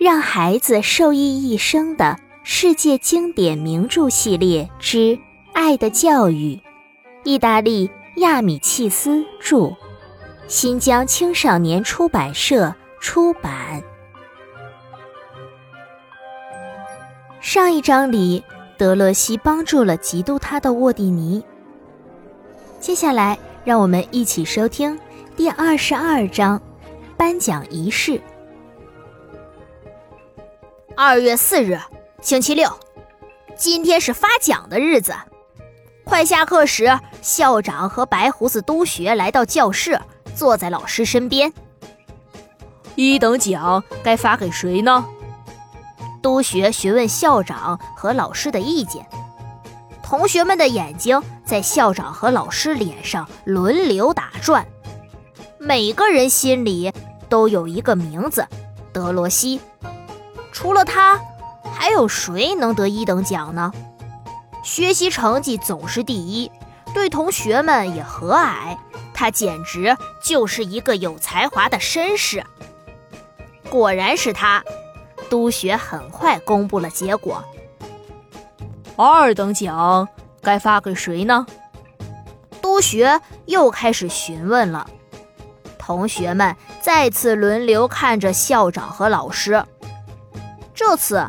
让孩子受益一生的世界经典名著系列之《爱的教育》，意大利亚米契斯著，新疆青少年出版社出版。上一章里，德勒西帮助了嫉妒他的沃蒂尼。接下来，让我们一起收听第二十二章颁奖仪式。二月四日，星期六，今天是发奖的日子。快下课时，校长和白胡子督学来到教室，坐在老师身边。一等奖该发给谁呢？督学询问校长和老师的意见。同学们的眼睛在校长和老师脸上轮流打转，每个人心里都有一个名字——德罗西。除了他，还有谁能得一等奖呢？学习成绩总是第一，对同学们也和蔼。他简直就是一个有才华的绅士。果然是他，督学很快公布了结果。二等奖该发给谁呢？督学又开始询问了。同学们再次轮流看着校长和老师。这次，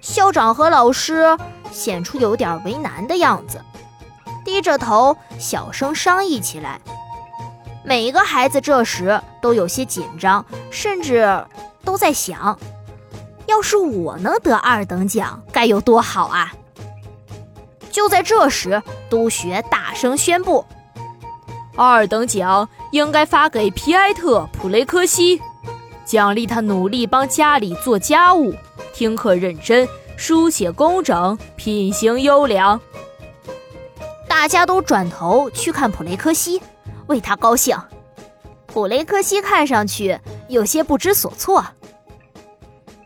校长和老师显出有点为难的样子，低着头小声商议起来。每一个孩子这时都有些紧张，甚至都在想：要是我能得二等奖，该有多好啊！就在这时，督学大声宣布：二等奖应该发给皮埃特·普雷科西，奖励他努力帮家里做家务。听课认真，书写工整，品行优良。大家都转头去看普雷科西，为他高兴。普雷科西看上去有些不知所措。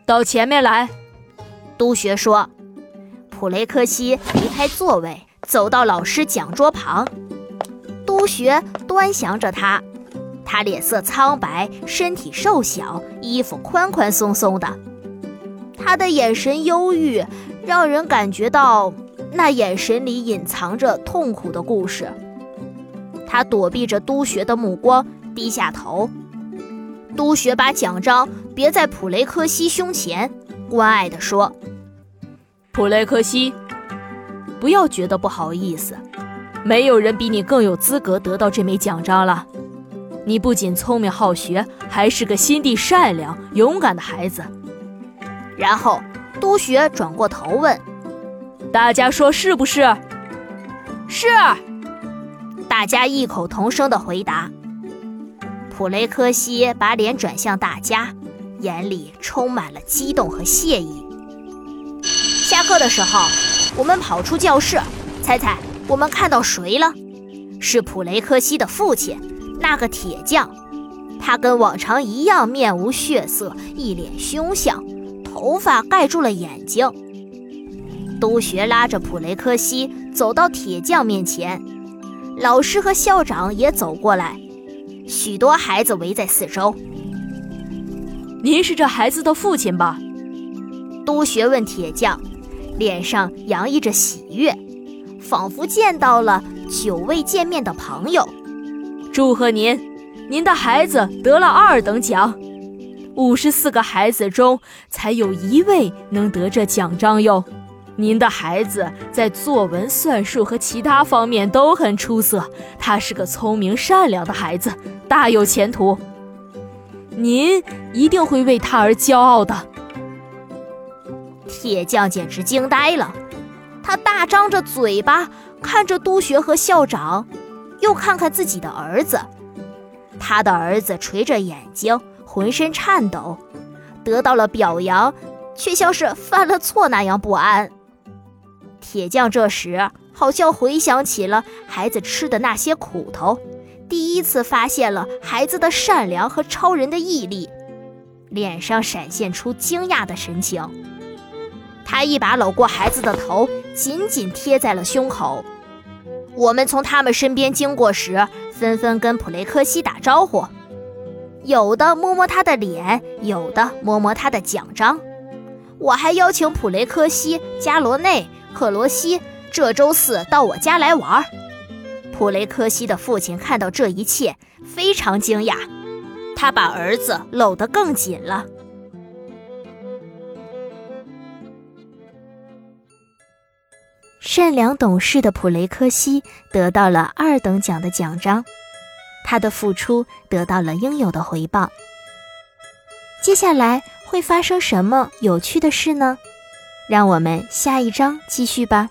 到前面来，督学说。普雷科西离开座位，走到老师讲桌旁。督学端详着他，他脸色苍白，身体瘦小，衣服宽宽松松的。他的眼神忧郁，让人感觉到那眼神里隐藏着痛苦的故事。他躲避着督学的目光，低下头。督学把奖章别在普雷科西胸前，关爱地说：“普雷科西，不要觉得不好意思，没有人比你更有资格得到这枚奖章了。你不仅聪明好学，还是个心地善良、勇敢的孩子。”然后，督学转过头问：“大家说是不是？”“是。”大家异口同声的回答。普雷科西把脸转向大家，眼里充满了激动和谢意。下课的时候，我们跑出教室，猜猜我们看到谁了？是普雷科西的父亲，那个铁匠。他跟往常一样，面无血色，一脸凶相。头发盖住了眼睛。督学拉着普雷科西走到铁匠面前，老师和校长也走过来，许多孩子围在四周。您是这孩子的父亲吧？督学问铁匠，脸上洋溢着喜悦，仿佛见到了久未见面的朋友。祝贺您，您的孩子得了二等奖。五十四个孩子中，才有一位能得这奖章哟。您的孩子在作文、算术和其他方面都很出色，他是个聪明善良的孩子，大有前途。您一定会为他而骄傲的。铁匠简直惊呆了，他大张着嘴巴看着督学和校长，又看看自己的儿子，他的儿子垂着眼睛。浑身颤抖，得到了表扬，却像是犯了错那样不安。铁匠这时好像回想起了孩子吃的那些苦头，第一次发现了孩子的善良和超人的毅力，脸上闪现出惊讶的神情。他一把搂过孩子的头，紧紧贴在了胸口。我们从他们身边经过时，纷纷跟普雷科西打招呼。有的摸摸他的脸，有的摸摸他的奖章。我还邀请普雷科西、加罗内、克罗西这周四到我家来玩。普雷科西的父亲看到这一切，非常惊讶，他把儿子搂得更紧了。善良懂事的普雷科西得到了二等奖的奖章，他的付出得到了应有的回报。接下来会发生什么有趣的事呢？让我们下一章继续吧。